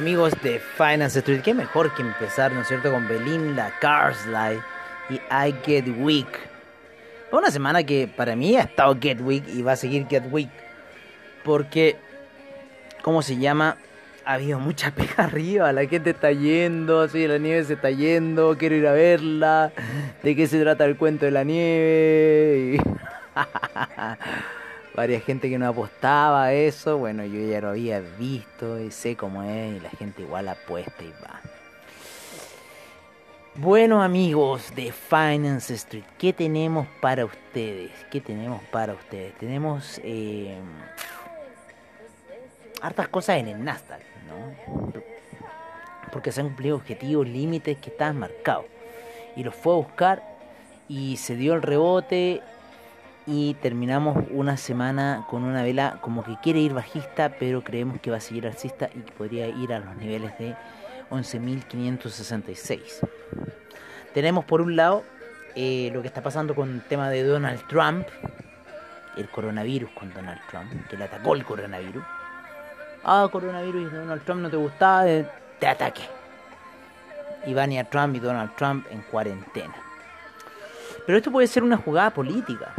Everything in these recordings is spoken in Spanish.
Amigos de Finance Street, qué mejor que empezar, ¿no es cierto?, con Belinda Carslide y I Get Weak. Una semana que para mí ha estado Get Weak y va a seguir Get Weak. Porque, ¿cómo se llama? Ha habido mucha pega arriba, la gente está yendo, así la nieve se está yendo, quiero ir a verla, de qué se trata el cuento de la nieve. varias gente que no apostaba a eso, bueno, yo ya lo había visto y sé cómo es y la gente igual apuesta y va. Bueno amigos de Finance Street, ¿qué tenemos para ustedes? ¿Qué tenemos para ustedes? Tenemos eh, hartas cosas en el Nasdaq, ¿no? Porque se han cumplido objetivos, límites que estaban marcados. Y los fue a buscar y se dio el rebote y terminamos una semana con una vela como que quiere ir bajista, pero creemos que va a seguir alcista y que podría ir a los niveles de 11.566. Tenemos por un lado eh, lo que está pasando con el tema de Donald Trump, el coronavirus con Donald Trump, que le atacó el coronavirus. Ah, coronavirus y Donald Trump no te gustaba, eh, te ataque. Ivania Trump y Donald Trump en cuarentena. Pero esto puede ser una jugada política.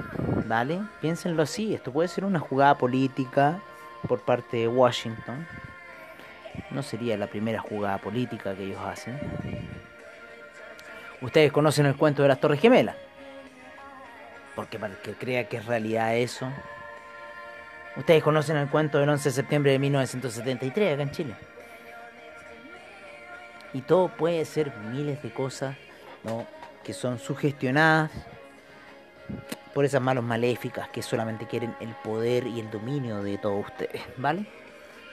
¿Vale? Piénsenlo así, esto puede ser una jugada política por parte de Washington. No sería la primera jugada política que ellos hacen. Ustedes conocen el cuento de las Torres Gemelas. Porque para el que crea que es realidad eso. Ustedes conocen el cuento del 11 de septiembre de 1973 acá en Chile. Y todo puede ser miles de cosas ¿no? Que son sugestionadas por esas manos maléficas que solamente quieren el poder y el dominio de todos ustedes, ¿vale?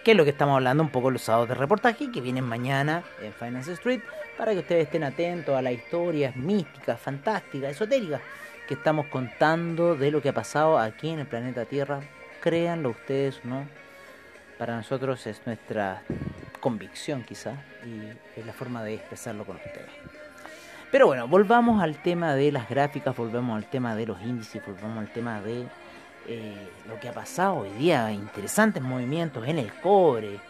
Que es lo que estamos hablando un poco los sábados de reportaje que vienen mañana en Finance Street para que ustedes estén atentos a las historias místicas, fantásticas, esotéricas que estamos contando de lo que ha pasado aquí en el planeta Tierra. Créanlo ustedes no. Para nosotros es nuestra convicción quizá y es la forma de expresarlo con ustedes. Pero bueno, volvamos al tema de las gráficas, volvemos al tema de los índices, volvamos al tema de eh, lo que ha pasado hoy día. Interesantes movimientos en el cobre,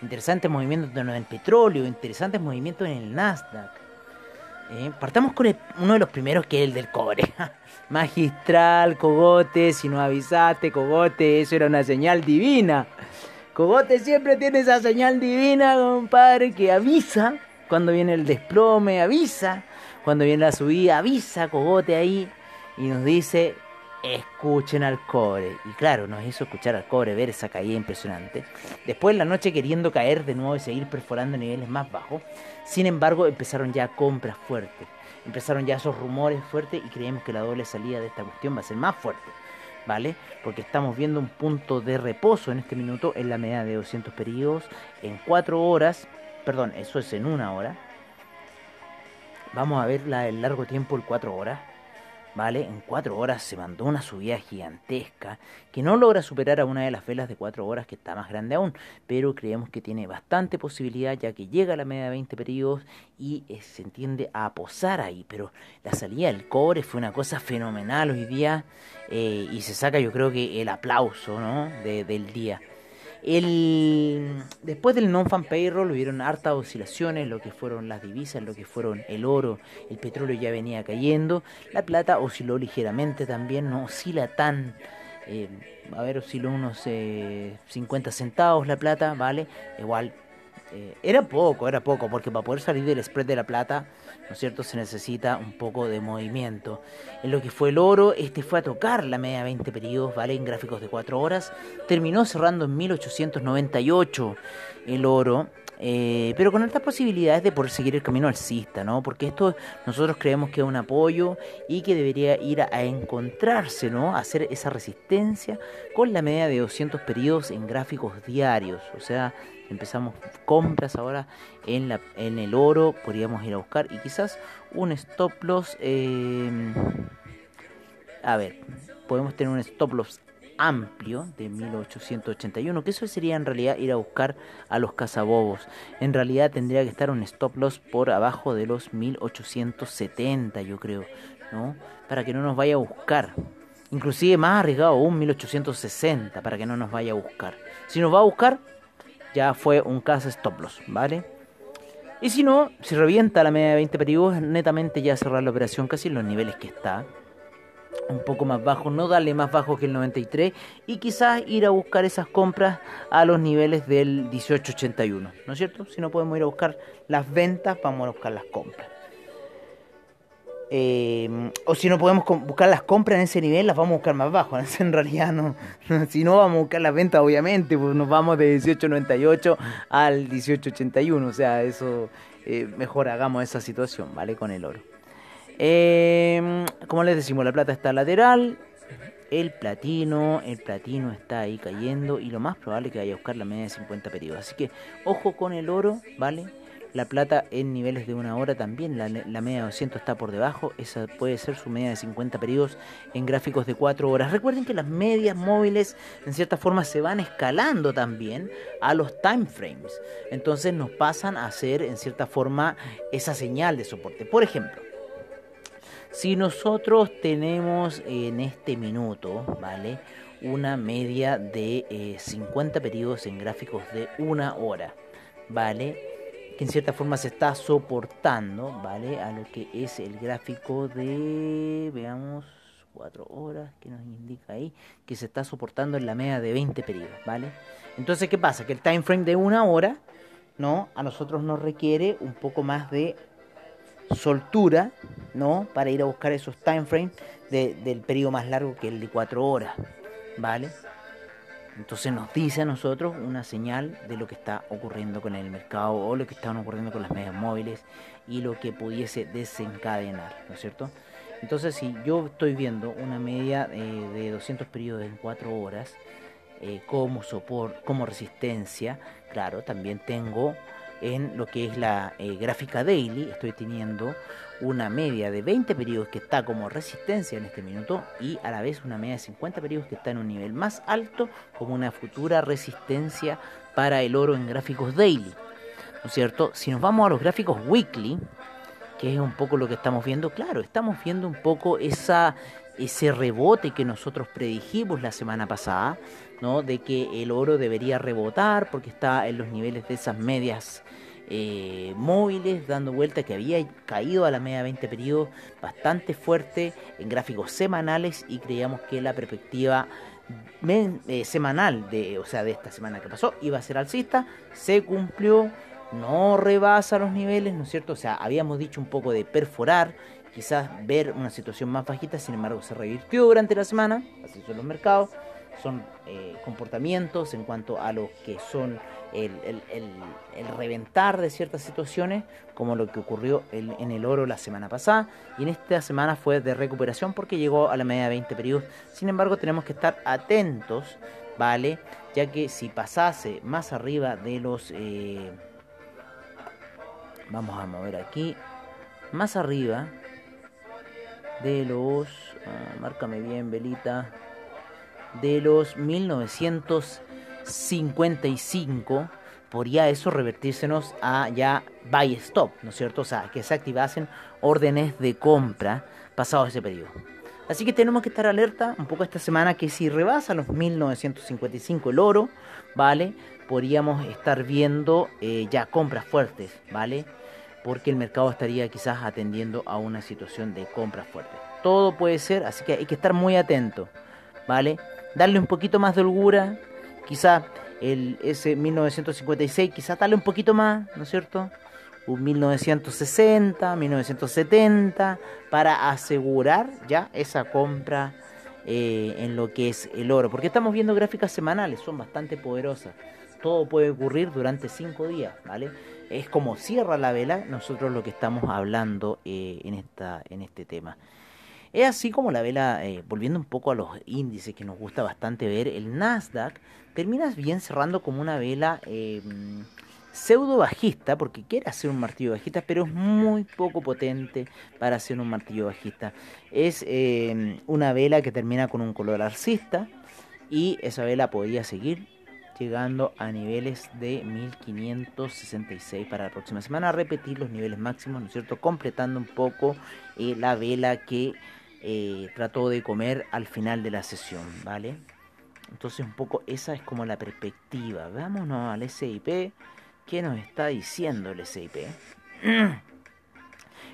interesantes movimientos en el petróleo, interesantes movimientos en el Nasdaq. Eh, partamos con uno de los primeros que es el del cobre. Magistral, cogote, si no avisaste, cogote, eso era una señal divina. Cogote siempre tiene esa señal divina, compadre, que avisa cuando viene el desplome, avisa cuando viene la subida, avisa Cogote ahí y nos dice, escuchen al cobre. Y claro, nos hizo escuchar al cobre, ver esa caída impresionante. Después en la noche queriendo caer de nuevo y seguir perforando niveles más bajos. Sin embargo, empezaron ya compras fuertes. Empezaron ya esos rumores fuertes y creemos que la doble salida de esta cuestión va a ser más fuerte. ¿Vale? Porque estamos viendo un punto de reposo en este minuto en la media de 200 periodos en 4 horas. Perdón, eso es en una hora Vamos a verla en largo tiempo, el 4 horas. ¿Vale? En 4 horas se mandó una subida gigantesca que no logra superar a una de las velas de 4 horas que está más grande aún, pero creemos que tiene bastante posibilidad ya que llega a la media de 20 periodos y eh, se entiende a posar ahí, pero la salida del cobre fue una cosa fenomenal hoy día eh, y se saca yo creo que el aplauso ¿no? del día. El, después del non-fan payroll hubieron hartas oscilaciones, lo que fueron las divisas, lo que fueron el oro, el petróleo ya venía cayendo, la plata osciló ligeramente también, no oscila tan, eh, a ver, osciló unos 50 eh, centavos la plata, ¿vale? Igual eh, era poco, era poco, porque para poder salir del spread de la plata, ¿no es cierto?, se necesita un poco de movimiento. En lo que fue el oro, este fue a tocar la media 20 periodos, ¿vale? En gráficos de 4 horas, terminó cerrando en 1898 el oro. Eh, pero con altas posibilidades de poder seguir el camino alcista, ¿no? Porque esto nosotros creemos que es un apoyo y que debería ir a, encontrarse, ¿no? A hacer esa resistencia con la media de 200 periodos en gráficos diarios, o sea, empezamos compras ahora en, la, en el oro, podríamos ir a buscar y quizás un stop loss, eh, a ver, podemos tener un stop loss amplio de 1881, que eso sería en realidad ir a buscar a los cazabobos. En realidad tendría que estar un stop loss por abajo de los 1870, yo creo, ¿no? Para que no nos vaya a buscar. Inclusive más arriesgado aún 1860 para que no nos vaya a buscar. Si nos va a buscar, ya fue un caso stop loss, ¿vale? Y si no, si revienta la media de 20 periodos, netamente ya cerrar la operación casi en los niveles que está un poco más bajo, no darle más bajo que el 93 y quizás ir a buscar esas compras a los niveles del 1881, ¿no es cierto? Si no podemos ir a buscar las ventas, vamos a buscar las compras. Eh, o si no podemos buscar las compras en ese nivel, las vamos a buscar más bajo. En realidad, no. Si no, vamos a buscar las ventas, obviamente, pues nos vamos de 1898 al 1881. O sea, eso eh, mejor hagamos esa situación, ¿vale? Con el oro. Eh, como les decimos, la plata está lateral. El platino, el platino está ahí cayendo y lo más probable es que vaya a buscar la media de 50 periodos. Así que ojo con el oro, ¿vale? La plata en niveles de una hora también, la, media de 200 está por debajo, esa puede ser su media de 50 periodos en gráficos de 4 horas. Recuerden que las medias móviles en cierta forma se van escalando también a los time frames. Entonces nos pasan a hacer en cierta forma esa señal de soporte. Por ejemplo, si nosotros tenemos en este minuto, ¿vale? Una media de 50 eh, periodos en gráficos de una hora, ¿vale? Que en cierta forma se está soportando, ¿vale? A lo que es el gráfico de, veamos, 4 horas, que nos indica ahí, que se está soportando en la media de 20 periodos, ¿vale? Entonces, ¿qué pasa? Que el time frame de una hora, ¿no? A nosotros nos requiere un poco más de soltura, ¿no? Para ir a buscar esos time frames del periodo más largo que el de 4 horas, ¿vale? Entonces nos dice a nosotros una señal de lo que está ocurriendo con el mercado o lo que está ocurriendo con las medias móviles y lo que pudiese desencadenar, ¿no es cierto? Entonces si yo estoy viendo una media eh, de 200 periodos en 4 horas eh, como soporte, como resistencia, claro, también tengo en lo que es la eh, gráfica daily, estoy teniendo una media de 20 periodos que está como resistencia en este minuto y a la vez una media de 50 periodos que está en un nivel más alto como una futura resistencia para el oro en gráficos daily. ¿No es cierto? Si nos vamos a los gráficos weekly, que es un poco lo que estamos viendo, claro, estamos viendo un poco esa, ese rebote que nosotros predijimos la semana pasada, ¿no? De que el oro debería rebotar porque está en los niveles de esas medias eh, móviles dando vuelta que había caído a la media 20 periodos bastante fuerte en gráficos semanales y creíamos que la perspectiva eh, semanal de o sea de esta semana que pasó iba a ser alcista se cumplió no rebasa los niveles no es cierto o sea habíamos dicho un poco de perforar quizás ver una situación más bajita sin embargo se revirtió durante la semana así son los mercados son eh, comportamientos en cuanto a lo que son el, reventar de ciertas situaciones, como lo que ocurrió en el oro la semana pasada, y en esta semana fue de recuperación porque llegó a la media de 20 periodos. Sin embargo, tenemos que estar atentos, ¿vale? Ya que si pasase más arriba de los... Eh, vamos a mover aquí, más arriba de los... Ah, márcame bien, velita de los 1955 podría eso revertírsenos a ya buy stop, ¿no es cierto? O sea, que se activasen órdenes de compra pasado ese periodo. Así que tenemos que estar alerta un poco esta semana que si rebasa los 1955 el oro, ¿vale? Podríamos estar viendo eh, ya compras fuertes, ¿vale? Porque el mercado estaría quizás atendiendo a una situación de compras fuertes. Todo puede ser, así que hay que estar muy atento, ¿vale? darle un poquito más de holgura, quizá el, ese 1956, quizá darle un poquito más, ¿no es cierto? Un 1960, 1970, para asegurar ya esa compra eh, en lo que es el oro, porque estamos viendo gráficas semanales, son bastante poderosas. todo puede ocurrir durante cinco días, ¿vale? Es como cierra la vela, nosotros lo que estamos hablando eh, en, esta, en este tema. Es así como la vela, eh, volviendo un poco a los índices que nos gusta bastante ver, el Nasdaq termina bien cerrando como una vela eh, pseudo bajista, porque quiere hacer un martillo bajista, pero es muy poco potente para hacer un martillo bajista. Es una vela que termina con un color alcista y esa vela podría seguir llegando a niveles de 1566 para la próxima semana, repetir los niveles máximos, ¿no es cierto? Completando un poco la vela que eh, trató de comer al final de la sesión, ¿vale? Entonces un poco esa es como la perspectiva. Vámonos al SIP. ¿Qué nos está diciendo el SIP?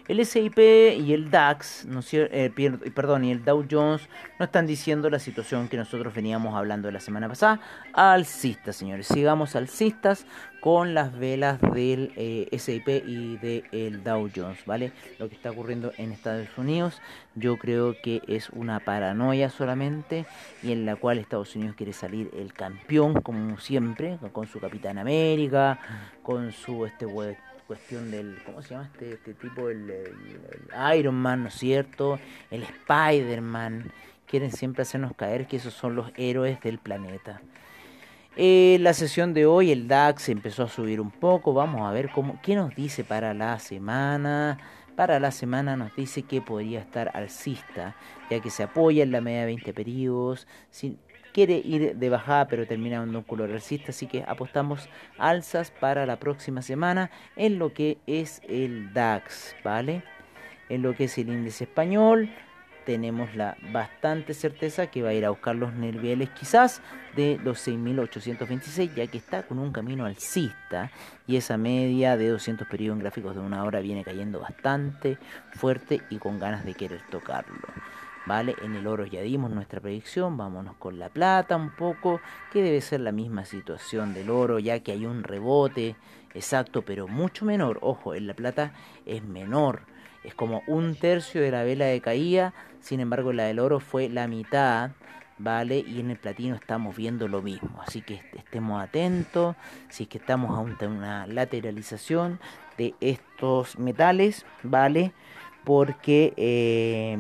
El SIP y el DAX, no, eh, perdón, y el Dow Jones no están diciendo la situación que nosotros veníamos hablando de la semana pasada. Alcistas, señores. Sigamos alcistas con las velas del eh, SIP y del Dow Jones, ¿vale? Lo que está ocurriendo en Estados Unidos, yo creo que es una paranoia solamente y en la cual Estados Unidos quiere salir el campeón, como siempre, con su Capitán América, con su este cuestión del, ¿cómo se llama este, este tipo? El, Iron Man, ¿no es cierto? El Spider-Man. Quieren siempre hacernos caer que esos son los héroes del planeta. Eh, la sesión de hoy, el DAX empezó a subir un poco. Vamos a ver cómo, qué nos dice para la semana. Para la semana nos dice que podría estar alcista, ya que se apoya en la media de 20 periodos. Sin, quiere ir de bajada pero termina dando un color alcista, así que apostamos alzas para la próxima semana en lo que es el DAX, ¿vale? En lo que es el índice español, tenemos la bastante certeza que va a ir a buscar los niveles quizás de los 6.826 ya que está con un camino alcista y esa media de 200 periodos en gráficos de una hora viene cayendo bastante fuerte y con ganas de querer tocarlo. ¿Vale? En el oro ya dimos nuestra predicción, vámonos con la plata un poco, que debe ser la misma situación del oro, ya que hay un rebote exacto, pero mucho menor. Ojo, en la plata es menor, es como un tercio de la vela de caída, sin embargo la del oro fue la mitad. ¿Vale? Y en el platino estamos viendo lo mismo. Así que estemos atentos. Si es que estamos ante una lateralización de estos metales, ¿vale? Porque eh,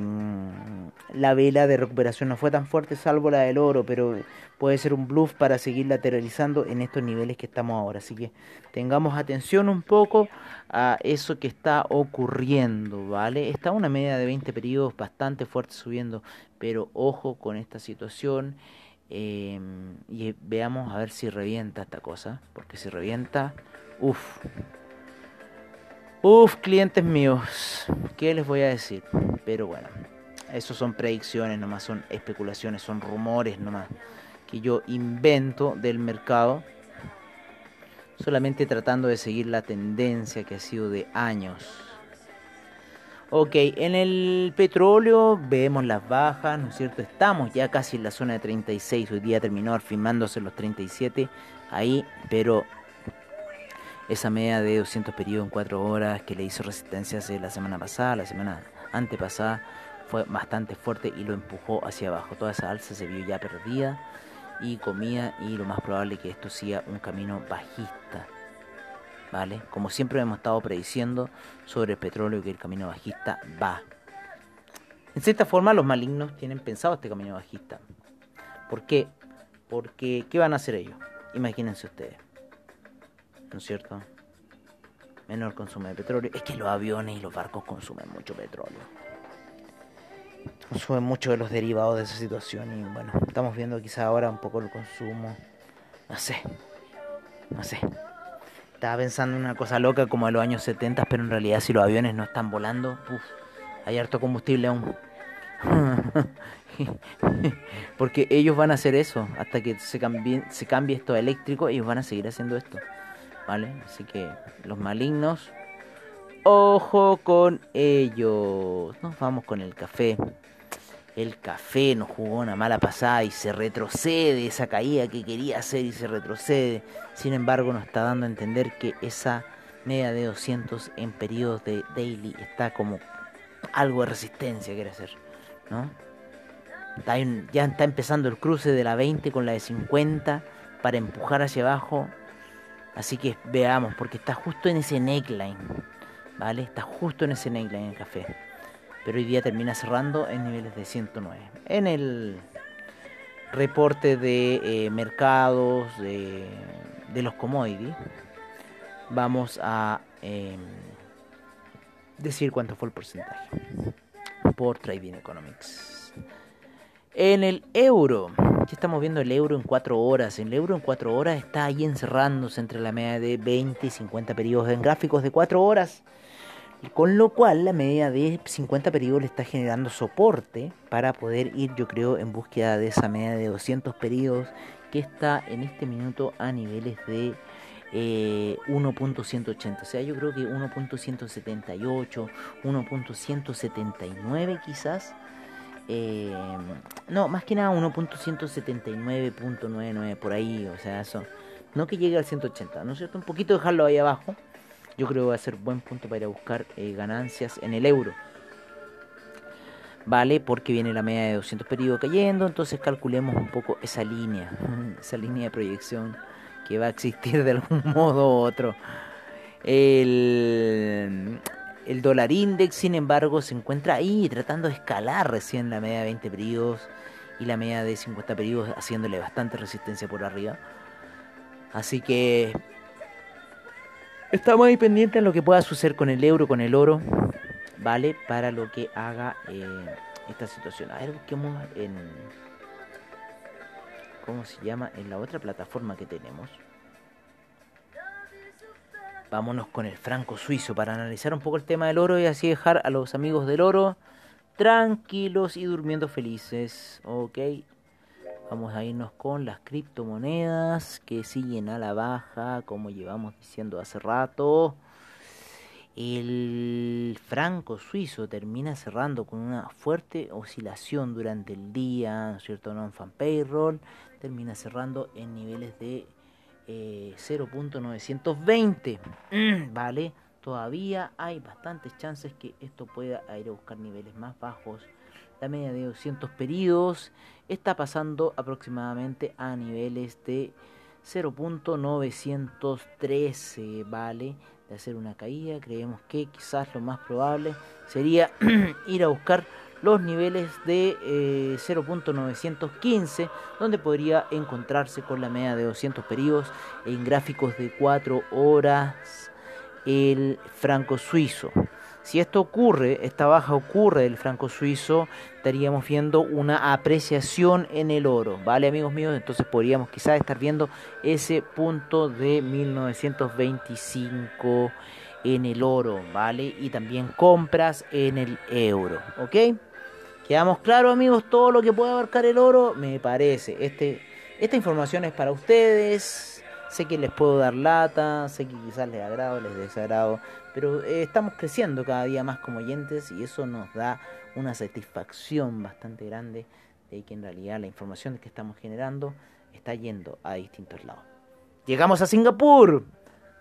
la vela de recuperación no fue tan fuerte salvo la del oro, pero puede ser un bluff para seguir lateralizando en estos niveles que estamos ahora. Así que tengamos atención un poco a eso que está ocurriendo, ¿vale? Está una media de 20 periodos bastante fuerte subiendo, pero ojo con esta situación. Eh, y veamos a ver si revienta esta cosa, porque si revienta, uff, Uf, clientes míos, ¿qué les voy a decir? Pero bueno, eso son predicciones nomás, son especulaciones, son rumores nomás que yo invento del mercado, solamente tratando de seguir la tendencia que ha sido de años. Ok, en el petróleo vemos las bajas, ¿no es cierto? Estamos ya casi en la zona de 36, hoy día terminó firmándose los 37 ahí, pero esa media de 200 periodos en 4 horas que le hizo resistencia hace la semana pasada, la semana antepasada, fue bastante fuerte y lo empujó hacia abajo. Toda esa alza se vio ya perdida y comía y lo más probable que esto siga un camino bajista. ¿Vale? Como siempre hemos estado prediciendo sobre el petróleo que el camino bajista va. En cierta forma los malignos tienen pensado este camino bajista. ¿Por qué? Porque ¿qué van a hacer ellos? Imagínense ustedes ¿no es cierto? Menor consumo de petróleo. Es que los aviones y los barcos consumen mucho petróleo. Consumen mucho de los derivados de esa situación y bueno, estamos viendo quizá ahora un poco el consumo. No sé, no sé. Estaba pensando en una cosa loca como de los años 70, pero en realidad si los aviones no están volando, hay harto combustible aún. Porque ellos van a hacer eso hasta que se cambie, se cambie esto a eléctrico, ellos van a seguir haciendo esto. ¿Vale? Así que los malignos, ojo con ellos. Nos vamos con el café. El café nos jugó una mala pasada y se retrocede esa caída que quería hacer y se retrocede. Sin embargo, nos está dando a entender que esa media de 200 en periodos de daily está como algo de resistencia quiere hacer, ¿no? ya está empezando el cruce de la 20 con la de 50 para empujar hacia abajo. Así que veamos, porque está justo en ese neckline. ¿Vale? Está justo en ese neckline el café. Pero hoy día termina cerrando en niveles de 109. En el reporte de eh, mercados de, los commodities, vamos a em, decir cuánto fue el porcentaje por Trading Economics. En el euro, estamos viendo el euro en 4 horas. El euro en 4 horas está ahí encerrándose entre la media de 20 y 50 periodos en gráficos de 4 horas. Con lo cual la media de 50 periodos le está generando soporte para poder ir, yo creo, en búsqueda de esa media de 200 periodos que está en este minuto a niveles de 1.180. Eh, o sea, yo creo que 1.178, 1.179 quizás. Eh, no, más que nada 1.179.99 por ahí. O sea, eso. No que llegue al 180, ¿no es cierto? Un poquito dejarlo ahí abajo yo creo que va a ser buen punto para ir a buscar eh, ganancias en el euro. ¿Vale? Porque viene la media de 200 periodos cayendo, entonces calculemos un poco esa línea, esa línea de proyección que va a existir de algún modo u otro. El, el dólar index, sin embargo, se encuentra ahí tratando de escalar recién la media de 20 periodos y la media de 50 periodos haciéndole bastante resistencia por arriba. Así que Estamos ahí pendientes de lo que pueda suceder con el euro, con el oro, ¿vale? Para lo que haga eh, esta situación. A ver, busquemos en. ¿Cómo se llama? En la otra plataforma que tenemos. Vámonos con el franco suizo para analizar un poco el tema del oro y así dejar a los amigos del oro tranquilos y durmiendo felices. Ok. Vamos a irnos con las criptomonedas que siguen a la baja, como llevamos diciendo hace rato. El franco suizo termina cerrando con una fuerte oscilación durante el día, ¿no es cierto? Non-fan payroll termina cerrando en niveles de 0.920, eh, ¿vale? Todavía hay bastantes chances que esto pueda ir a buscar niveles más bajos la media de 200 pedidos está pasando aproximadamente a niveles de 0.913, ¿vale? De hacer una caída, creemos que quizás lo más probable sería ir a buscar los niveles de 0.915, eh, donde podría encontrarse con la media de 200 periodos en gráficos de 4 horas el franco suizo. Si esto ocurre, esta baja ocurre del franco suizo, estaríamos viendo una apreciación en el oro, ¿vale amigos míos? Entonces podríamos quizás estar viendo ese punto de 1925 en el oro, ¿vale? Y también compras en el euro, ¿ok? ¿Quedamos claros amigos todo lo que puede abarcar el oro? Me parece. Este, esta información es para ustedes Sé que les puedo dar lata, sé que quizás les agrado, les desagrado, pero eh, estamos creciendo cada día más como oyentes y eso nos da una satisfacción bastante grande de que en realidad la información que estamos generando está yendo a distintos lados. Llegamos a Singapur.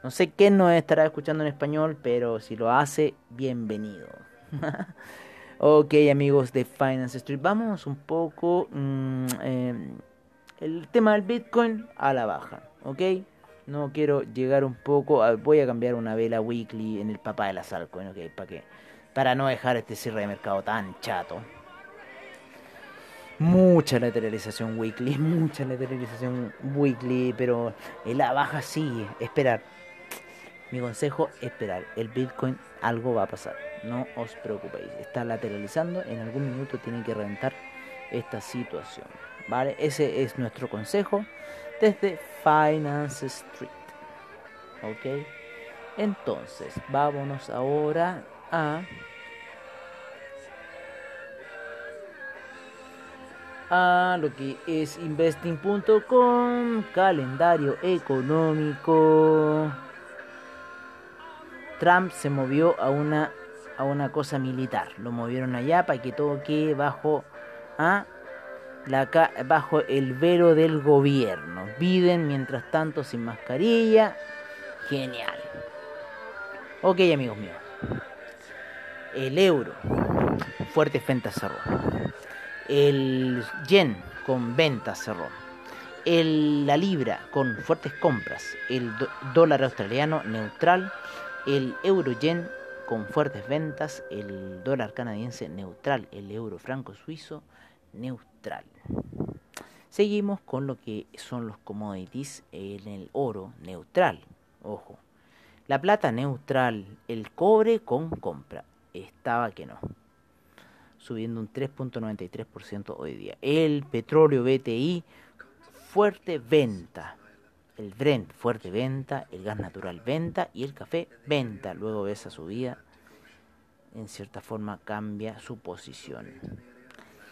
No sé quién nos estará escuchando en español, pero si lo hace, bienvenido. ok amigos de Finance Street, vamos un poco... Mm, em, el tema del Bitcoin a la baja. ¿ok? No quiero llegar un poco, voy a cambiar una vela weekly en el papá de la altcoins, ¿ok? ¿Para qué? Para no dejar este cierre de mercado tan chato. Mucha lateralización weekly, mucha lateralización weekly, pero la baja sigue, esperar. Mi consejo, esperar. El Bitcoin algo va a pasar, no os preocupéis. Está lateralizando, en algún minuto tiene que reventar esta situación. ¿Vale? Ese es nuestro consejo desde Finance Street. ¿Ok? Entonces, vámonos ahora a... a lo que es investing.com, calendario económico. Trump se movió a una a una cosa militar. Lo movieron allá para que todo quede bajo a la, bajo el velo del gobierno. Biden, mientras tanto, sin mascarilla. Genial. Ok, amigos míos. El euro, fuerte venta cerró. El yen con venta cerró. el, la libra con fuertes compras, el dólar australiano neutral, el euro yen con fuertes ventas, el dólar canadiense neutral, el euro franco suizo neutral. Seguimos con lo que son los commodities en el oro neutral. Ojo. La plata neutral, el cobre con compra. Estaba que no. Subiendo un 3.93% hoy día. El petróleo BTI, fuerte venta. El Brent, fuerte venta. El gas natural, venta. Y el café, venta. Luego de esa subida, en cierta forma cambia su posición.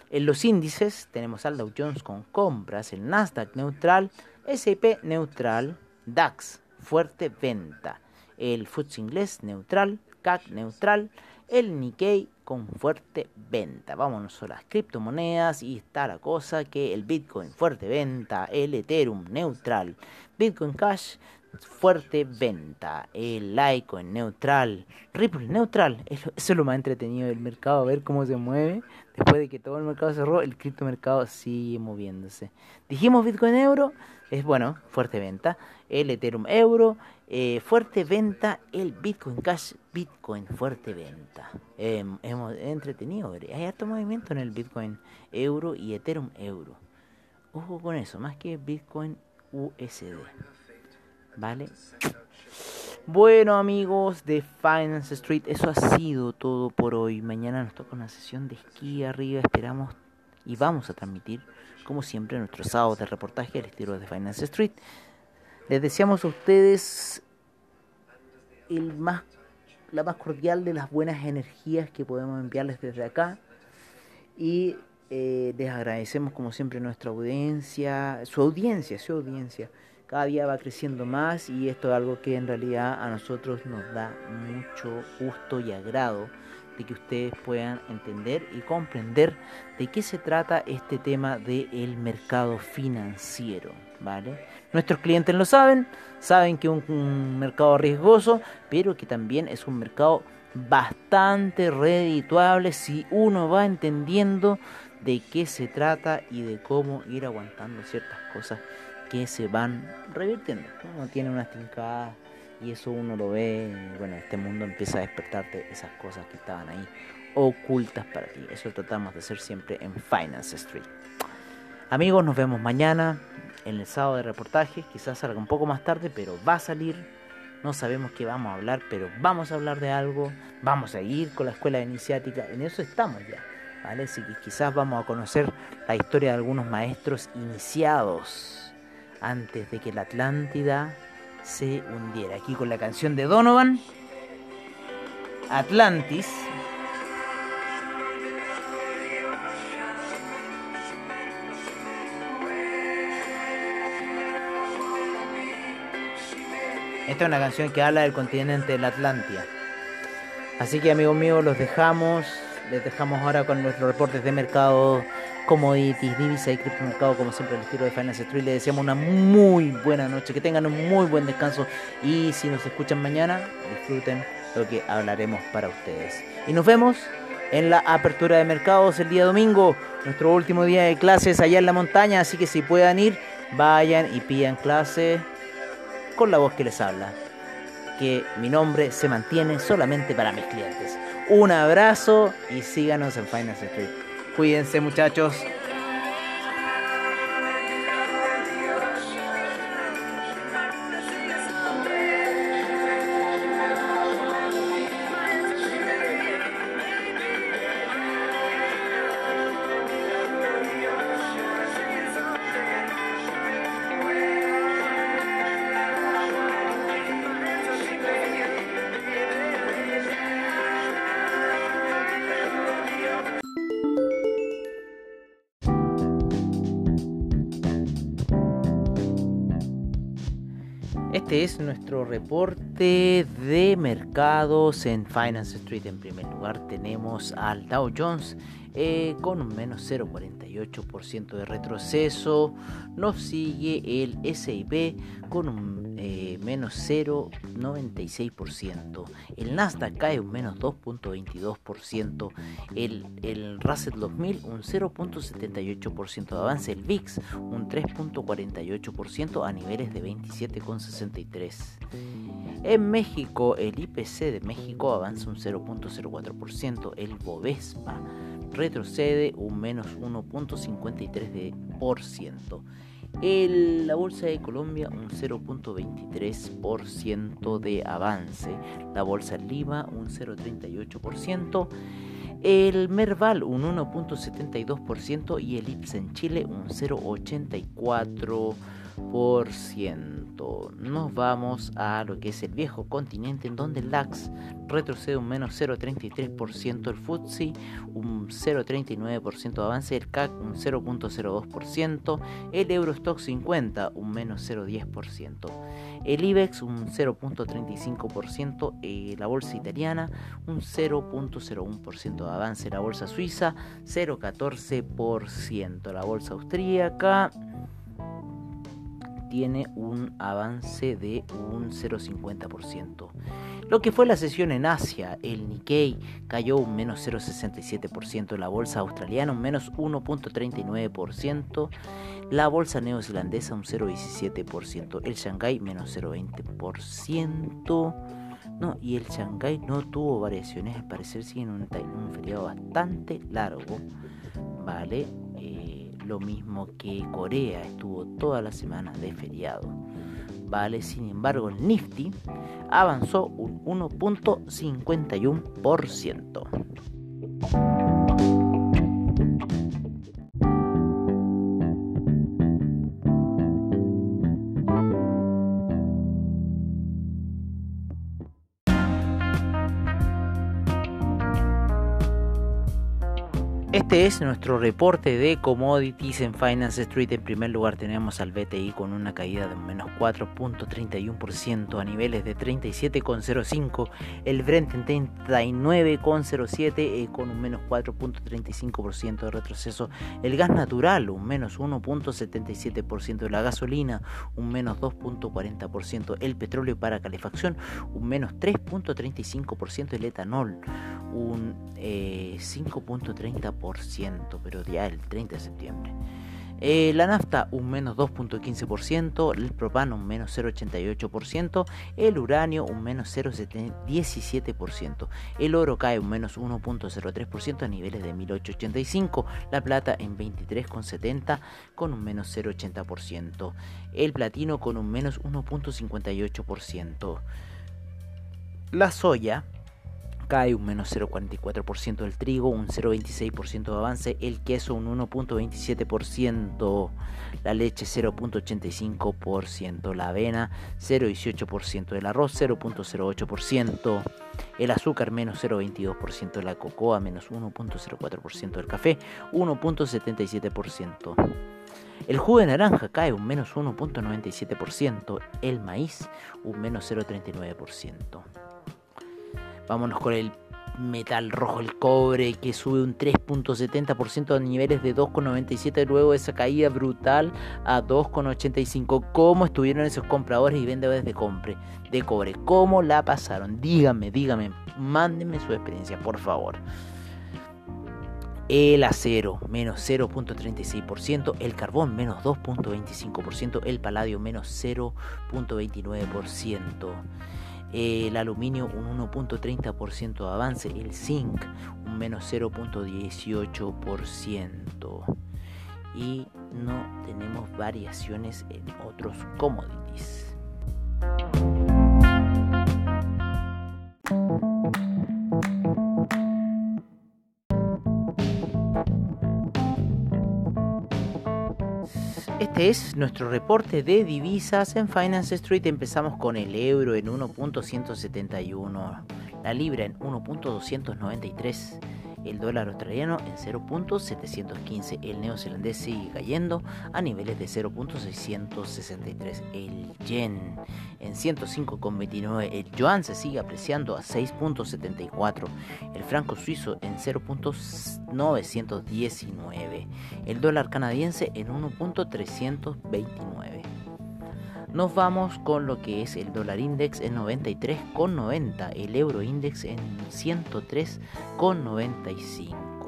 En los índices tenemos al Dow Jones con compras, el Nasdaq neutral, S&P neutral, DAX fuerte venta, el FTSE inglés neutral, CAC neutral, el Nikkei con fuerte venta. Vámonos a las criptomonedas y está la cosa que el Bitcoin fuerte venta, el Ethereum neutral, Bitcoin Cash fuerte venta, el Litecoin neutral, Ripple neutral. Eso es lo más entretenido del mercado, ver cómo se mueve. Después de que todo el mercado cerró, el criptomercado sigue moviéndose. Dijimos Bitcoin euro, es bueno, fuerte venta. El Ethereum euro, eh, fuerte venta. El Bitcoin Cash, Bitcoin fuerte venta. hemos entretenido, hay harto movimiento en el Bitcoin euro y Ethereum euro. Ojo con eso, más que Bitcoin USD. ¿Vale? Bueno amigos de Finance Street, eso ha sido todo por hoy. Mañana nos toca una sesión de esquí arriba, esperamos y vamos a transmitir como siempre nuestro sábado de reportaje al estilo de Finance Street. Les deseamos a ustedes el más, la más cordial de las buenas energías que podemos enviarles desde acá. Y eh, les agradecemos como siempre nuestra audiencia, su audiencia, su audiencia. Cada día va creciendo más y esto es algo que en realidad a nosotros nos da mucho gusto y agrado de que ustedes puedan entender y comprender de qué se trata este tema del mercado financiero, ¿vale? Nuestros clientes lo saben, saben que es un, mercado riesgoso, pero que también es un mercado bastante redituable si uno va entendiendo de qué se trata y de cómo ir aguantando ciertas cosas que se van revirtiendo. Uno tiene unas tincadas y eso uno lo ve, bueno, este mundo empieza a despertarte esas cosas que estaban ahí ocultas para ti. Eso tratamos de hacer siempre en Finance Street. Amigos, nos vemos mañana en el sábado de reportaje. Quizás salga un poco más tarde, pero va a salir. No sabemos qué vamos a hablar, pero vamos a hablar de algo. Vamos a ir con la escuela iniciática. En eso estamos ya. ¿vale? Así que quizás vamos a conocer la historia de algunos maestros iniciados antes de que la Atlántida se hundiera. Aquí con la canción de Donovan, Atlantis. Esta es una canción que habla del continente de la Atlántida. Así que amigos míos, los dejamos. Les dejamos ahora con nuestros reportes de mercado commodities, divisa y criptomercado, como siempre el estilo de Finance Street. Le deseamos una muy buena noche, que tengan un muy buen descanso y si nos escuchan mañana, disfruten lo que hablaremos para ustedes. Y nos vemos en la apertura de mercados el día domingo, nuestro último día de clases allá en la montaña, así que si puedan ir, vayan y pidan clase con la voz que les habla. Que mi nombre se mantiene solamente para mis clientes. Un abrazo y síganos en Finance Street. Cuídense muchachos. Reporte de mercados en Finance Street. En primer lugar tenemos al Dow Jones eh, con un menos 0,48% de retroceso. Nos sigue el SIP con un eh, menos 0,96%. El Nasdaq cae un menos 2,22%. El, el Russell 2000 un 0,78% de avance. El VIX un 3,48% a niveles de 27,63%. En México, el IPC de México avanza un 0.04%, el Bovespa retrocede un menos 1.53%. la bolsa de Colombia un 0.23% de avance. La bolsa en Lima un 0.38%. El Merval un 1.72% y el IPS en Chile un 0.84%. Nos vamos a lo que es el viejo continente en donde el DAX retrocede un menos 0,33%, el FTSE un 0,39% de avance, el CAC un 0,02%, el Eurostock 50 un menos 0,10%, el IBEX un 0,35%, eh, la bolsa italiana un 0,01% de avance, la bolsa suiza 0,14%, la bolsa austríaca tiene un avance de un 0,50%. Lo que fue la sesión en Asia, el Nikkei cayó un menos 0,67%, la bolsa australiana un menos 1,39%, la bolsa neozelandesa un 0,17%, el Shanghai menos 0,20%. No, y el Shanghai no tuvo variaciones, al parecer sigue un, feriado bastante largo, ¿vale? Lo mismo que Corea estuvo toda la semana de feriado. Vale, sin embargo, el Nifty avanzó un 1.51%. Este es nuestro reporte de commodities en Finance Street. En primer lugar tenemos al BTI con una caída de menos 4.31% a niveles de 37,05. El Brent en 39,07 eh, con un menos 4.35% de retroceso. El gas natural un menos 1.77%. La gasolina un menos 2.40%. El petróleo para calefacción un menos 3.35%. El etanol un 5.30% pero ya el 30 de septiembre. Eh, la nafta un menos 2.15%, el propano un menos 0.88%, el uranio un menos 0.17%, el oro cae un menos 1.03% a niveles de 1885, la plata en 23.70 con un menos 0.80%, el platino con un menos 1.58%, la soya cae un menos 0,44% del trigo, un 0,26% de avance, el queso un 1,27%, la leche 0,85%, la avena 0,18%, del arroz 0,08%, el azúcar menos 0,22%, la cocoa menos 1,04%, el café 1,77%. El jugo de naranja cae un menos 1.97%, el maíz un menos 0.39%. Vámonos con el metal rojo, el cobre, que sube un 3.70% a niveles de 2,97 luego de esa caída brutal a 2,85. ¿Cómo estuvieron esos compradores y vendedores de, compre, de cobre? ¿Cómo la pasaron? Díganme, díganme, mándenme su experiencia, por favor. El acero menos 0.36%, el carbón menos 2.25%, el paladio menos 0.29% el aluminio un 1.30% de avance, el zinc un menos 0.18% y no tenemos variaciones en otros commodities. Este es nuestro reporte de divisas en Finance Street. Empezamos con el euro en 1.171, la libra en 1.293 el dólar australiano en 0.715, el neozelandés sigue cayendo a niveles de 0.663, el yen en 105,29, el yuan se sigue apreciando a 6.74, el franco suizo en 0.919, el dólar canadiense en 1.329. Nos vamos con lo que es el dólar index en 93,90, el euro index en 103,95.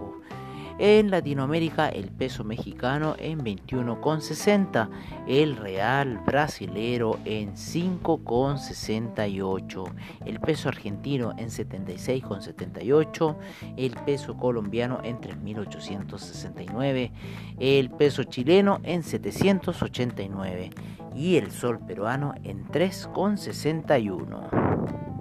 En Latinoamérica el peso mexicano en 21,60, el real brasilero en 5,68, el peso argentino en 76,78, el peso colombiano en 3.869, el peso chileno en 789 y el sol peruano en 3,61.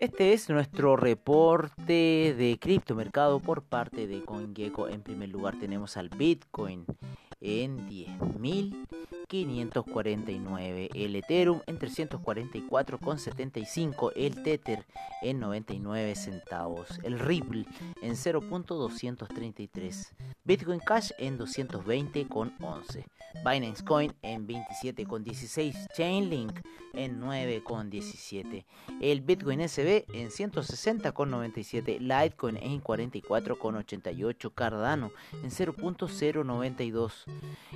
Este es nuestro reporte de criptomercado por parte de CoinGecko. En primer lugar tenemos al Bitcoin en 10.549, el Ethereum en 344,75, el Tether en 99 centavos, el Ripple en 0.233, Bitcoin Cash en 220,11, Binance Coin en 27,16, Chainlink en 9,17, el Bitcoin SB en 160,97, Litecoin en 44,88, Cardano en 0.092,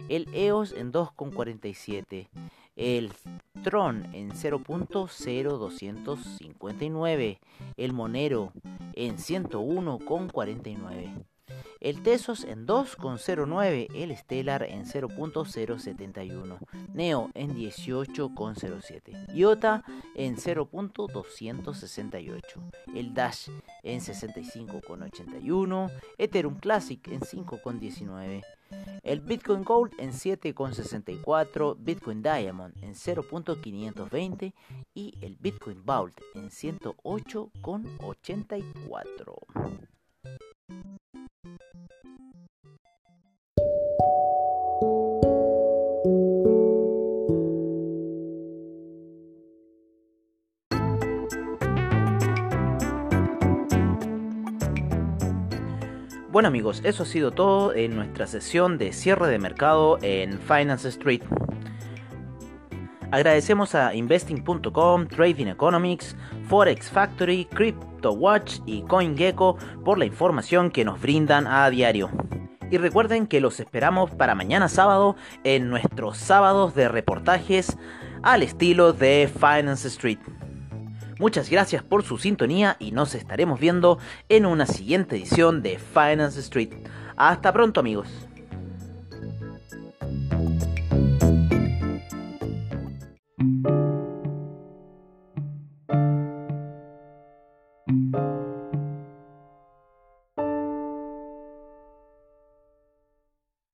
el EOS en 2,47, el Tron en 0.0259, el Monero en 101,49. El Tesos en 2,09, el Stellar en 0.071, Neo en 18,07, IOTA en 0.268, el Dash en 65,81, Ethereum Classic en 5,19, el Bitcoin Gold en 7,64, Bitcoin Diamond en 0.520 y el Bitcoin Vault en 108,84. Bueno amigos, eso ha sido todo en nuestra sesión de cierre de mercado en Finance Street. Agradecemos a investing.com, Trading Economics, Forex Factory, CryptoWatch y CoinGecko por la información que nos brindan a diario. Y recuerden que los esperamos para mañana sábado en nuestros sábados de reportajes al estilo de Finance Street. Muchas gracias por su sintonía y nos estaremos viendo en una siguiente edición de Finance Street. Hasta pronto amigos.